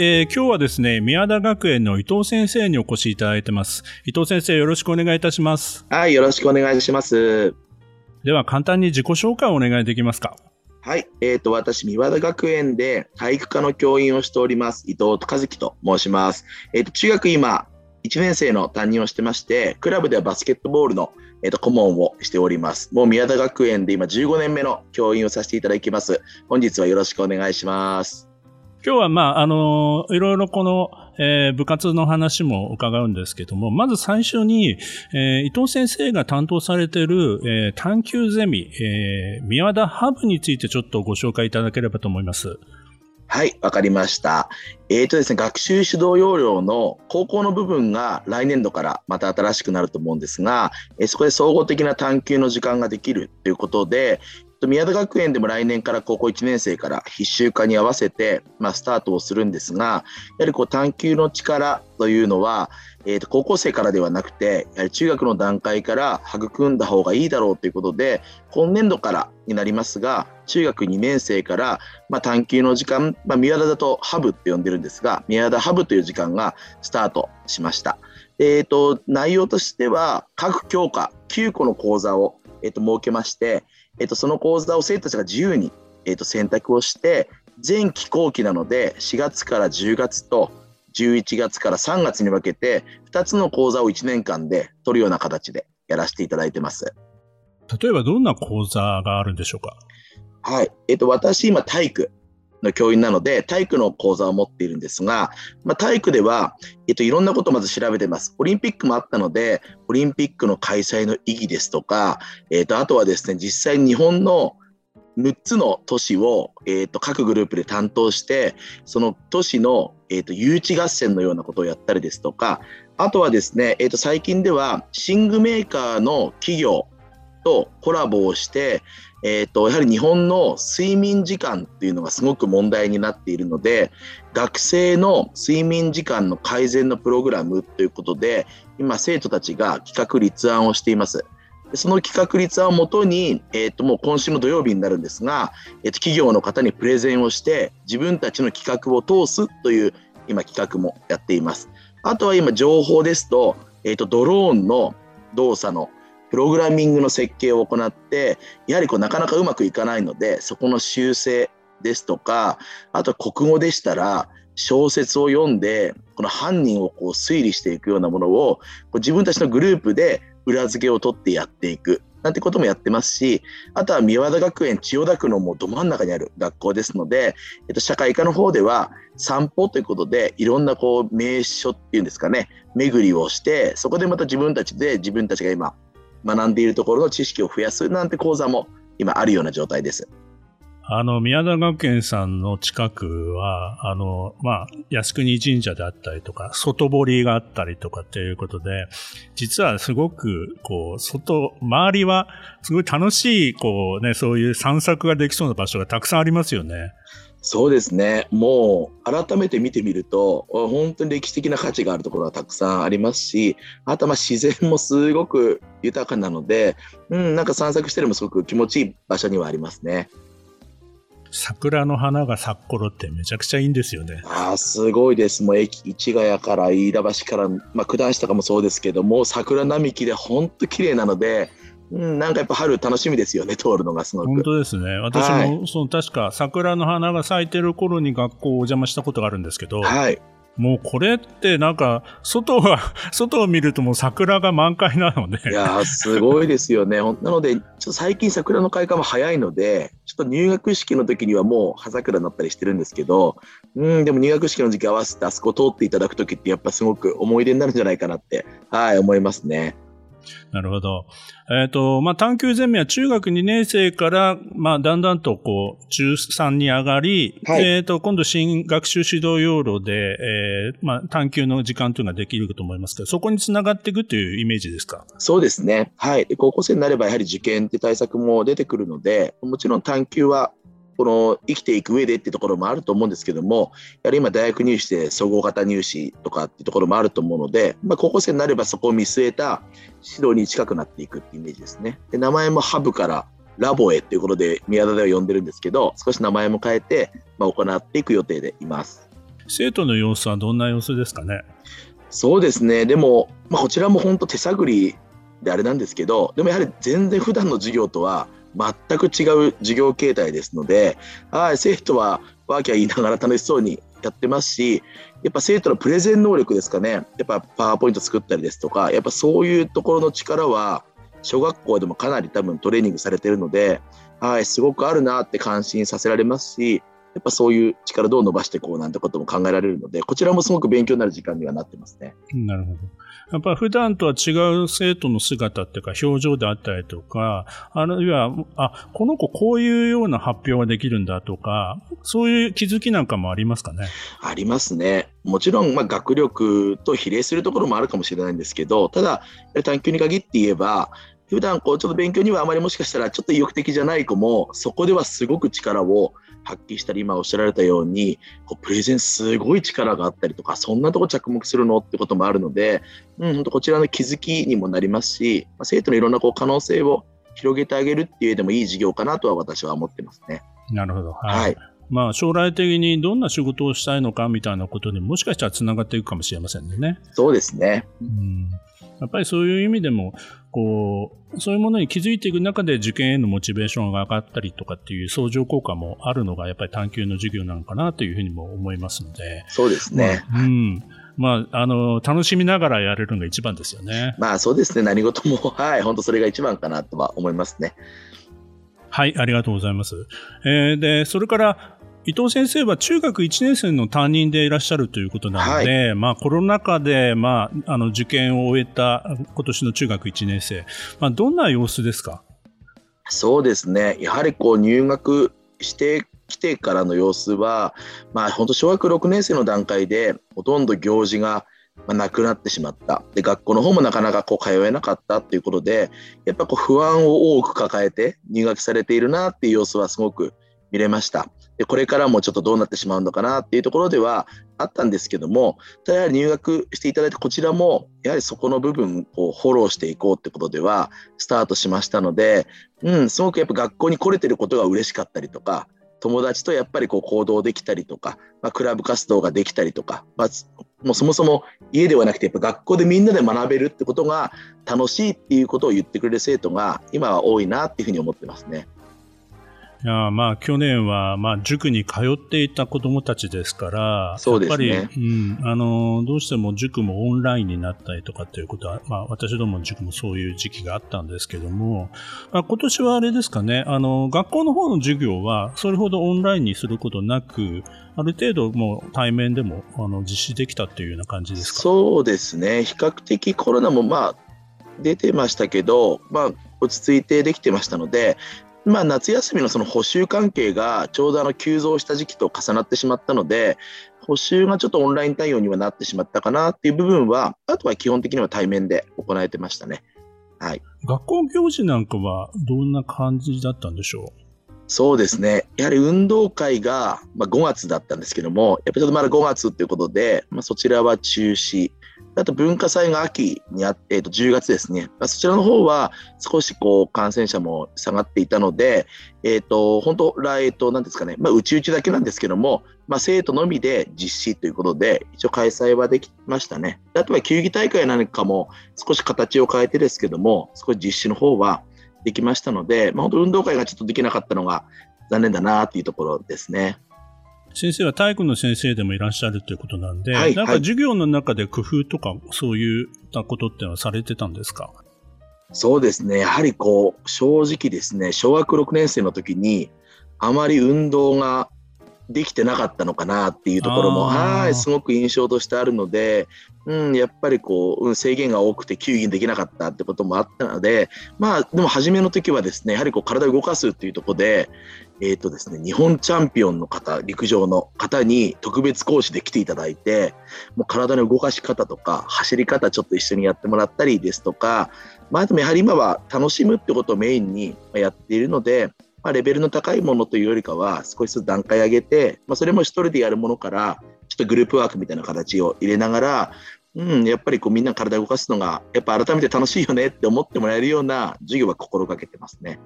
えー、今日はですね、宮田学園の伊藤先生にお越しいただいてます。伊藤先生、よろしくお願いいたします。はい、よろしくお願いします。では、簡単に自己紹介をお願いできますか。はい、えっ、ー、と、私、三和田学園で体育科の教員をしております、伊藤和樹と申します。えっ、ー、と、中学今、1年生の担任をしてまして、クラブではバスケットボールの、えーと、顧問をしております。もう宮田学園で今15年目の教員をさせていただきます。本日はよろしくお願いします。今日は、まあ、あの、いろいろこの、えー、部活の話も伺うんですけども、まず最初に、えー、伊藤先生が担当されている、えー、探究ゼミ、えー、宮田ハブについてちょっとご紹介いただければと思います。はい、わかりました。えっ、ー、とですね、学習指導要領の高校の部分が来年度からまた新しくなると思うんですが、えー、そこで総合的な探究の時間ができるということで、宮田学園でも来年から高校1年生から必修化に合わせて、まあ、スタートをするんですが、やはりこう探究の力というのは、えー、と高校生からではなくて、やはり中学の段階から育んだ方がいいだろうということで、今年度からになりますが、中学2年生から、まあ、探究の時間、まあ、宮田だとハブって呼んでるんですが、宮田ハブという時間がスタートしました。えーと、内容としては、各教科9個の講座を、えー、と設けまして、えっと、その講座を生徒たちが自由に、えっと、選択をして全期後期なので4月から10月と11月から3月に分けて2つの講座を1年間で取るような形でやらせていただいてます。例えばどんな講座があるんでしょうか？はい。えっと、私今体育の教員なので、体育の講座を持っているんですが、まあ、体育では、えっと、いろんなことをまず調べてます。オリンピックもあったので、オリンピックの開催の意義ですとか、えっと、あとはですね、実際に日本の6つの都市を、えー、と各グループで担当してその都市の、えー、と誘致合戦のようなことをやったりですとかあとはですね、えー、と最近では寝具メーカーの企業とコラボをして、えーと、やはり日本の睡眠時間っていうのがすごく問題になっているので学生の睡眠時間の改善のプログラムということで今生徒たちが企画立案をしています。その企画立案をもとに、えー、ともう今週の土曜日になるんですが、えー、と企業の方にプレゼンをして自分たちの企画を通すという今企画もやっています。あとは今情報ですと,、えー、とドローンの動作のプログラミングの設計を行ってやはりこうなかなかうまくいかないのでそこの修正ですとかあと国語でしたら小説を読んでこの犯人をこう推理していくようなものをこう自分たちのグループで裏付けを取ってやっていくなんてこともやってますしあとは三和田学園千代田区のもうど真ん中にある学校ですので、えっと、社会科の方では散歩ということでいろんなこう名所っていうんですかね巡りをしてそこでまた自分たちで自分たちが今学んでいるところの知識を増やすなんて講座も今あるような状態です。あの、宮田学園さんの近くは、あの、まあ、靖国神社であったりとか、外堀があったりとかっていうことで、実はすごく、こう、外、周りは、すごい楽しい、こうね、そういう散策ができそうな場所がたくさんありますよね。そうですね、もう改めて見てみると、本当に歴史的な価値があるところはたくさんありますし、あとはま自然もすごく豊かなので、うん、なんか散策してるもすごく気持ちいい場所にはありますね。桜の花が咲く頃ってめちゃくちゃいいんですよね。あすごいです。もう駅市ヶ谷から飯田橋から、まあ、九段下とかもそうですけども、桜並木で本当綺麗なので、うん、なんかやっぱ春楽しみですよね、通るのがすごく。本当ですね。私も、はい、その確か桜の花が咲いてる頃に学校をお邪魔したことがあるんですけど、はい。もうこれってなんか、外は、外を見るともう桜が満開なので。いやすごいですよね。なので、ちょっと最近桜の開花も早いので、ちょっと入学式の時にはもう葉桜になったりしてるんですけど、うん、でも入学式の時期合わせてあそこ通っていただく時ってやっぱすごく思い出になるんじゃないかなって、はい、思いますね。なるほど。えっ、ー、と、まあ、探究ゼミは中学2年生から、まあ、だんだんとこう、中3に上がり、はい、えっ、ー、と、今度新学習指導要路で、えー、まあ、探究の時間というのができると思いますけど、そこにつながっていくというイメージですか？そうですね。はい。高校生になればやはり受験って対策も出てくるので、もちろん探究はこの生きていく上でっていうところもあると思うんですけども、やはり今大学入試で総合型入試とかっていうところもあると思うので、まあ、高校生になればそこを見据えた指導に近くなっていくっていうイメージですね。で名前もハブからラボへっていうことで宮田では呼んでるんですけど、少し名前も変えて、まあ、行っていく予定でいます。生徒の様子はどんな様子ですかね？そうですね。でも、まあ、こちらも本当手探りであれなんですけど、でもやはり全然普段の授業とは全く違う授業形態ですので、はい、生徒はワーキャー言いながら楽しそうにやってますし、やっぱ生徒のプレゼン能力ですかね、やっぱパワーポイント作ったりですとか、やっぱそういうところの力は、小学校でもかなり多分トレーニングされてるので、はい、すごくあるなって感心させられますし、やっぱそういう力どう伸ばしていこうなんてことも考えられるので、こちらもすごく勉強になる時間にはなってますね。なるほど。やっぱ普段とは違う生徒の姿っていうか表情であったりとか、あるいは、あ、この子こういうような発表ができるんだとか、そういう気づきなんかもありますかね？ありますね。もちろん、まあ、学力と比例するところもあるかもしれないんですけど、ただ、探究に限って言えば、普段こうちょっと勉強にはあまりもしかしたらちょっと意欲的じゃない子もそこではすごく力を発揮したり今おっしゃられたようにこうプレゼンすごい力があったりとかそんなとこ着目するのってこともあるので、うん、本当こちらの気づきにもなりますし、まあ、生徒のいろんなこう可能性を広げてあげるっていうでもいい授業かなとは私は思ってますね。なるほど。はい、はいまあ、将来的にどんな仕事をしたいのかみたいなことにもしかしたらつながっていくかもしれませんね。そうですね。うんやっぱりそういう意味でも、こう、そういうものに気づいていく中で受験へのモチベーションが上がったりとかっていう相乗効果もあるのがやっぱり探究の授業なのかなというふうにも思いますので。そうですね。まあ、うん。まあ、あの、楽しみながらやれるのが一番ですよね。まあそうですね。何事も、はい、本当それが一番かなとは思いますね。はい、ありがとうございます。えー、で、それから、伊藤先生は中学1年生の担任でいらっしゃるということなので、はい、まあコロナ禍で、まあ、あの受験を終えた今年の中学1年生、まあ、どんな様子ですか？そうですね。やはりこう入学してきてからの様子は、まあ本当小学6年生の段階でほとんど行事がなくなってしまったで学校の方もなかなかこう通えなかったっていうことでやっぱこう不安を多く抱えて入学されているなっていう様子はすごく見れました。でこれからもちょっとどうなってしまうのかなっていうところではあったんですけどもただやはり入学していただいてこちらもやはりそこの部分をフォローしていこうってことではスタートしましたので、うん、すごくやっぱ学校に来れてることが嬉しかったりとか友達とやっぱりこう行動できたりとか、まあ、クラブ活動ができたりとか、まあ、もうそもそも家ではなくてやっぱ学校でみんなで学べるってことが楽しいっていうことを言ってくれる生徒が今は多いなっていうふうに思ってますね。いやまあ去年はまあ塾に通っていた子どもたちですから、そうですね、やっぱり、うん、あのどうしても塾もオンラインになったりとかっていうことは、まあ、私どもの塾もそういう時期があったんですけども、まあ、今年はあれですかねあの、学校の方の授業はそれほどオンラインにすることなく、ある程度もう対面でもあの実施できたっていうような感じですか？そうですね、比較的コロナもまあ出てましたけど、まあ、落ち着いてできてましたので、まあ、夏休みのその補習関係がちょうどあの急増した時期と重なってしまったので、補習がちょっとオンライン対応にはなってしまったかなっていう部分は、あとは基本的には対面で行えてましたね。はい。学校行事なんかはどんな感じだったんでしょう？そうですね。やはり運動会が、まあ、5月だったんですけども、やっぱりちょっとまだ5月ということで、まあ、そちらは中止。あと文化祭が秋にあって、えー、と10月ですね、まあ、そちらの方は少しこう感染者も下がっていたので、えー、と本当、来、えー、となんですかね、まあ、うちうちだけなんですけども、まあ、生徒のみで実施ということで、一応開催はできましたね。あとは球技大会なんかも少し形を変えてですけども、少し実施の方はできましたので、まあ、本当、運動会がちょっとできなかったのが残念だなというところですね。先生は体育の先生でもいらっしゃるということなんで、はい、なんか授業の中で工夫とか、そういったことってのはされてたんですか？そうですね、やはりこう、正直ですね、小学6年生の時に、あまり運動ができてなかったのかなっていうところも、はい、すごく印象としてあるので、うん、やっぱりこう、制限が多くて球技できなかったってこともあったので、まあ、でも初めの時はですね、やはりこう体を動かすっていうところで、えっ、ー、とですね、日本チャンピオンの方、陸上の方に特別講師で来ていただいて、もう体の動かし方とか、走り方ちょっと一緒にやってもらったりですとか、まあでもやはり今は楽しむってことをメインにやっているので、まあ、レベルの高いものというよりかは少しずつ段階上げて、まあ、それも一人でやるものからちょっとグループワークみたいな形を入れながら、うん、やっぱりこうみんな体を動かすのがやっぱ改めて楽しいよねって思ってもらえるような授業は心がけてますね。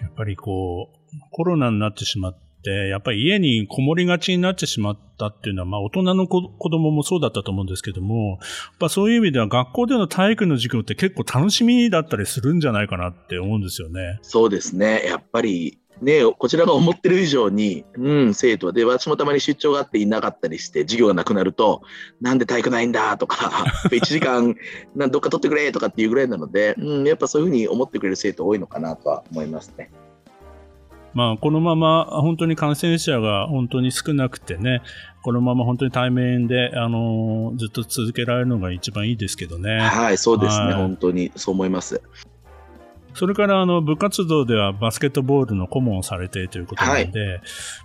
やっぱりこうコロナになってしまって、やっぱり家にこもりがちになってしまったっていうのは、まあ大人の子供もそうだったと思うんですけども、やっぱそういう意味では学校での体育の授業って結構楽しみだったりするんじゃないかなって思うんですよね。そうですね。やっぱりね、こちらが思ってる以上に、うん、生徒で、私もたまに出張があっていなかったりして、授業がなくなると、なんで体育ないんだとか、1時間どっか取ってくれとかっていうぐらいなので、うん、やっぱそういうふうに思ってくれる生徒多いのかなとは思いますね。まあ、このまま本当に感染者が本当に少なくてね、このまま本当に対面で、あのー、ずっと続けられるのが一番いいですけどね。はい、そうですね、本当にそう思います。それからあの部活動ではバスケットボールの顧問をされているということなので、はい、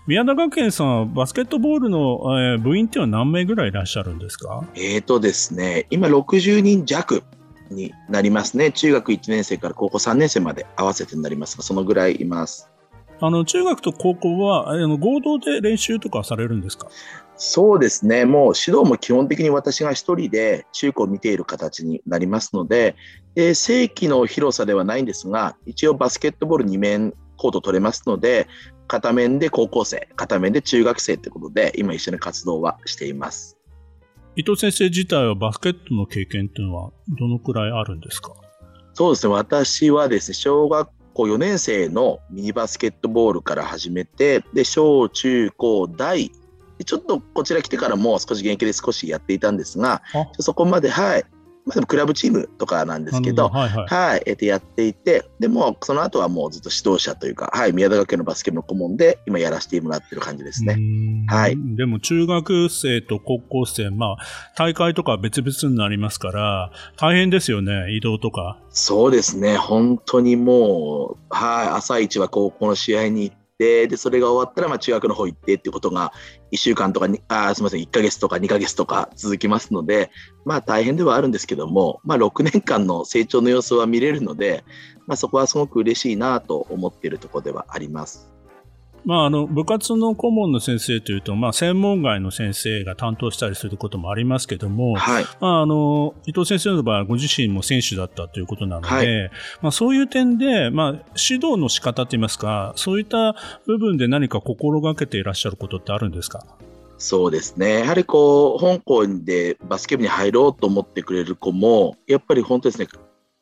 宮田学園さんはバスケットボールの、えー、部員っていうのは何名ぐらいいらっしゃるんですか？えーとですね、今60人弱になりますね。中学1年生から高校3年生まで合わせてになりますが、そのぐらいいます。あの中学と高校はあの合同で練習とかされるんですか？そうですね、もう指導も基本的に私が一人で中高を見ている形になりますので、えー、正規の広さではないんですが、一応バスケットボール2面コート取れますので、片面で高校生、片面で中学生ということで、今一緒に活動はしています。伊藤先生自体はバスケットの経験というのはどのくらいあるんですか？そうですね、私はですね、小学校4年生のミニバスケットボールから始めて、で、小中高大、ちょっとこちら来てからも少し現役で少しやっていたんですが、そこまで、はい、まあ、でもクラブチームとかなんですけど、はい、はいはい、えー、とやっていて、でもその後はもうずっと指導者というか、はい、宮田学園のバスケの顧問で今やらせてもらってる感じですね。はい。でも中学生と高校生、まあ、大会とか別々になりますから、大変ですよね、移動とか。そうですね、本当にもう、はい、朝一は高校の試合に行って、ででそれが終わったらまあ中学の方行ってっていうことが1週間とかにあすみません1か月とか2か月とか続きますのでまあ大変ではあるんですけども、まあ、6年間の成長の様子は見れるので、まあ、そこはすごく嬉しいなと思っているところではあります。まあ、あの部活の顧問の先生というと、まあ、専門外の先生が担当したりすることもありますけども、はい。まあ、あの伊藤先生の場合はご自身も選手だったということなので、はい、まあ、そういう点で、まあ、指導の仕方といいますかそういった部分で何か心がけていらっしゃることってあるんですか？そうですね。やはりこう、香港でバスケ部に入ろうと思ってくれる子も、やっぱり本当ですね、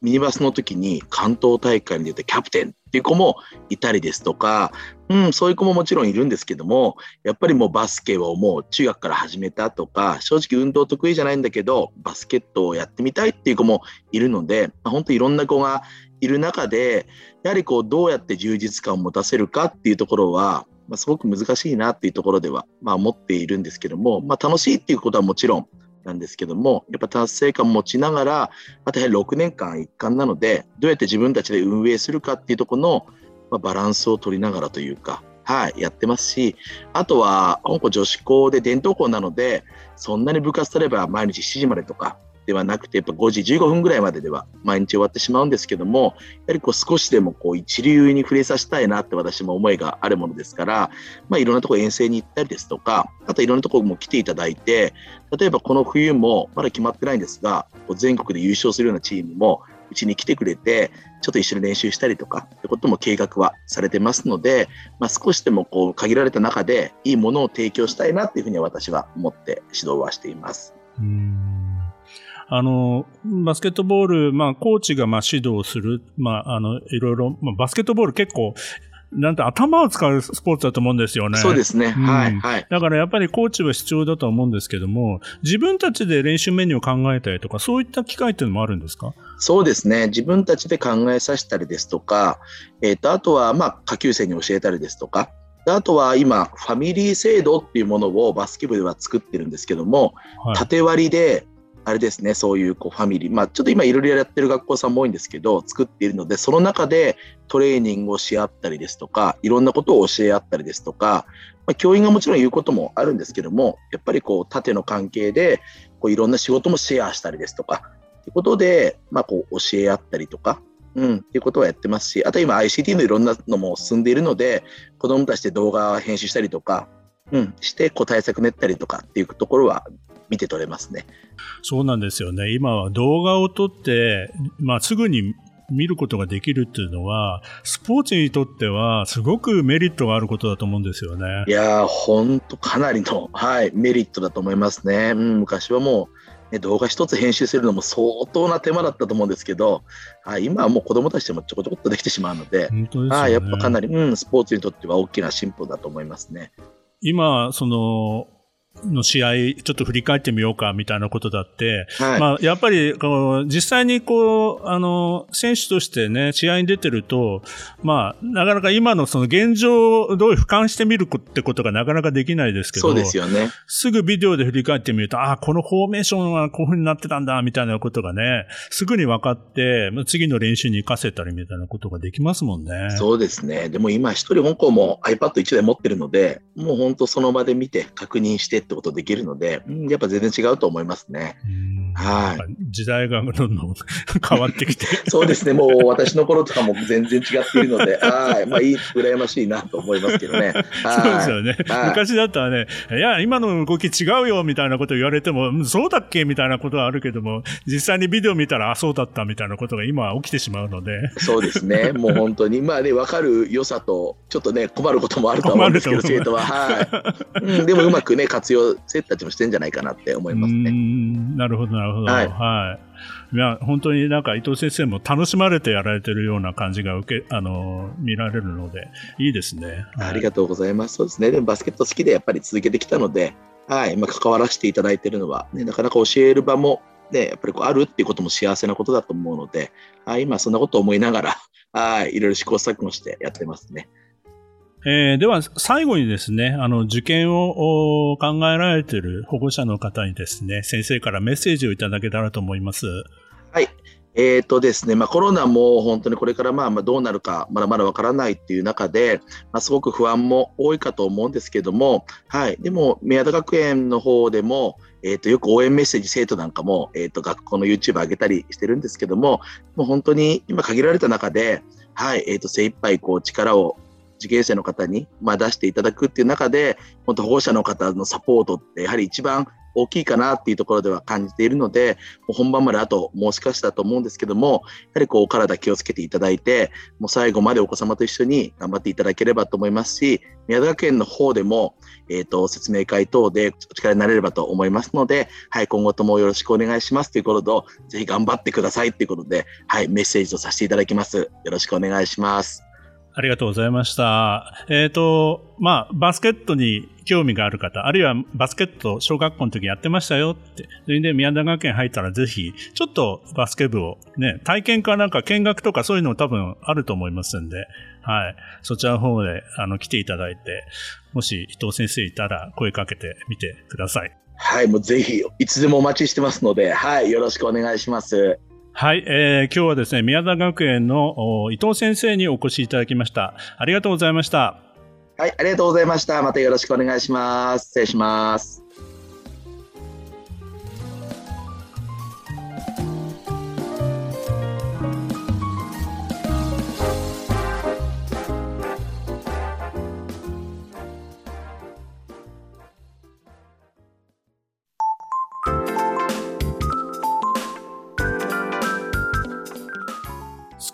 ミニバスの時に関東大会に出てキャプテンっていう子もいたりですとか、うん、そういう子ももちろんいるんですけども、やっぱりもうバスケをもう中学から始めたとか、正直運動得意じゃないんだけど、バスケットをやってみたいっていう子もいるので、本当いろんな子がいる中で、やはりこうどうやって充実感を持たせるかっていうところは、まあ、すごく難しいなっていうところでは、まあ、思っているんですけども、まあ、楽しいっていうことはもちろんなんですけども、やっぱ達成感持ちながら、また6年間一貫なので、どうやって自分たちで運営するかっていうとこの、まあ、バランスを取りながらというか、はい、やってますし、あとは、香港女子校で伝統校なので、そんなに部活すれば毎日7時までとか、ではなくて、やっぱ5時15分ぐらいまででは毎日終わってしまうんですけども、やはりこう少しでもこう一流に触れさせたいなって私も思いがあるものですから、まあ、いろんなところ遠征に行ったりですとか、あといろんなところも来ていただいて、例えばこの冬もまだ決まってないんですが、全国で優勝するようなチームもうちに来てくれて、ちょっと一緒に練習したりとかってことも計画はされてますので、まあ、少しでもこう限られた中でいいものを提供したいなっていうふうに私は思って指導はしています。うんあの、バスケットボール、まあ、コーチがまあ指導する、まあ、あの、いろいろ、まあ、バスケットボール結構、なんて頭を使うスポーツだと思うんですよね。そうですね。うん、はい、はい。だからやっぱりコーチは必要だと思うんですけども、自分たちで練習メニューを考えたりとか、そういった機会っていうのもあるんですか？そうですね。自分たちで考えさせたりですとか、えっ、ー、と、あとは、まあ、下級生に教えたりですとか、あとは今、ファミリー制度っていうものをバスケ部では作ってるんですけども、はい、縦割りで、あれですね、そういうこうファミリー、まあ、ちょっと今いろいろやってる学校さんも多いんですけど、作っているので、その中でトレーニングをし合ったりですとか、いろんなことを教え合ったりですとか、まあ、教員がもちろん言うこともあるんですけども、やっぱりこう縦の関係で、こういろんな仕事もシェアしたりですとか、ということで、まあ、こう教え合ったりとか、うん、っていうことはやってますし、あと今 ICT のいろんなのも進んでいるので、子どもたちで動画編集したりとか、うん、してこう対策練ったりとかっていうところは見て取れますね。そうなんですよね。今は動画を撮って、まあ、すぐに見ることができるっていうのは、スポーツにとってはすごくメリットがあることだと思うんですよね。いやー、ほんとかなりの、はい、メリットだと思いますね。うん、昔はもう、ね、動画一つ編集するのも相当な手間だったと思うんですけど、はい、今はもう子供たちでもちょこちょこっとできてしまうので、本当ですね、はい、やっぱかなり、うん、スポーツにとっては大きな進歩だと思いますね。今、その、の試合、ちょっと振り返ってみようかみたいなことだって、はい、まあ、やっぱり、こう、実際にこう、あの、選手としてね、試合に出てると、まあ、なかなか今のその現状をどういう俯瞰してみるってことがなかなかできないですけど、そうですよね。すぐビデオで振り返ってみると、ああ、このフォーメーションはこういう風になってたんだ、みたいなことがね、すぐに分かって、次の練習に活かせたりみたいなことができますもんね。そうですね。でも今、一人本校も iPad1 台持ってるので、もう本当その場で見て確認してってことできるので、うんやっぱ全然違うと思いますね。はい。時代がどんどん変わってきて。そうですね。もう私の頃とかも全然違っているので、はい。まあいい、羨ましいなと思いますけどね。そうですよね。昔だったらね、いや、今の動き違うよみたいなこと言われても、そうだっけみたいなことはあるけども、実際にビデオ見たら、あ、そうだったみたいなことが今起きてしまうので。そうですね。もう本当に、まあね、わかる良さと、ちょっとね、困ることもあると思うんですけど、生徒は。はい。うん、でもうまくね、活用、生徒たちもしてんじゃないかなって思いますね。なるほど、なるほど。はい。はい、いや、本当になんか伊藤先生も楽しまれてやられてるような感じが受け、あの、見られるので、いいですね。はい、ありがとうございます。そうですね。でもバスケット好きでやっぱり続けてきたので、はい、まあ、関わらせていただいているのは、ね、なかなか教える場も、ね、やっぱりこうあるっていうことも幸せなことだと思うので、はい、今そんなことを思いながら、はい、いろいろ試行錯誤してやってますね。えー、では、最後にですね、あの、受験を考えられている保護者の方にですね、先生からメッセージをいただけたらと思います。はい。えーとですねまあ、コロナも本当にこれからまあどうなるかまだまだわからないっていう中で、まあ、すごく不安も多いかと思うんですけども、はい、でも宮田学園の方でも、えー、とよく応援メッセージ生徒なんかも、えー、と学校の YouTube 上げたりしてるんですけどももう本当に今限られた中で、はいえー、と精一杯こう力を受験生の方に、まあ、出していただくっていう中で、本当保護者の方のサポートってやはり一番大きいかなっていうところでは感じているので、もう本番まであともう少しだと思うんですけども、やはりこうお体気をつけていただいて、もう最後までお子様と一緒に頑張っていただければと思いますし、宮田学園の方でも、えっ、ー、と、説明会等でお力になれればと思いますので、はい、今後ともよろしくお願いしますということと、ぜひ頑張ってくださいということで、はい、メッセージとさせていただきます。よろしくお願いします。ありがとうございました。えっ、ー、と、まあ、バスケットに興味がある方、あるいはバスケット小学校の時やってましたよって、それで宮田学園入ったらぜひ、ちょっとバスケ部をね、体験かなんか見学とかそういうのも多分あると思いますんで、はい。そちらの方で、あの、来ていただいて、もし伊藤先生いたら声かけてみてください。はい、もうぜひ、いつでもお待ちしてますので、はい、よろしくお願いします。はい、えー、今日はですね、宮田学園の伊藤先生にお越しいただきました。ありがとうございました。はい、ありがとうございました。またよろしくお願いします。失礼します。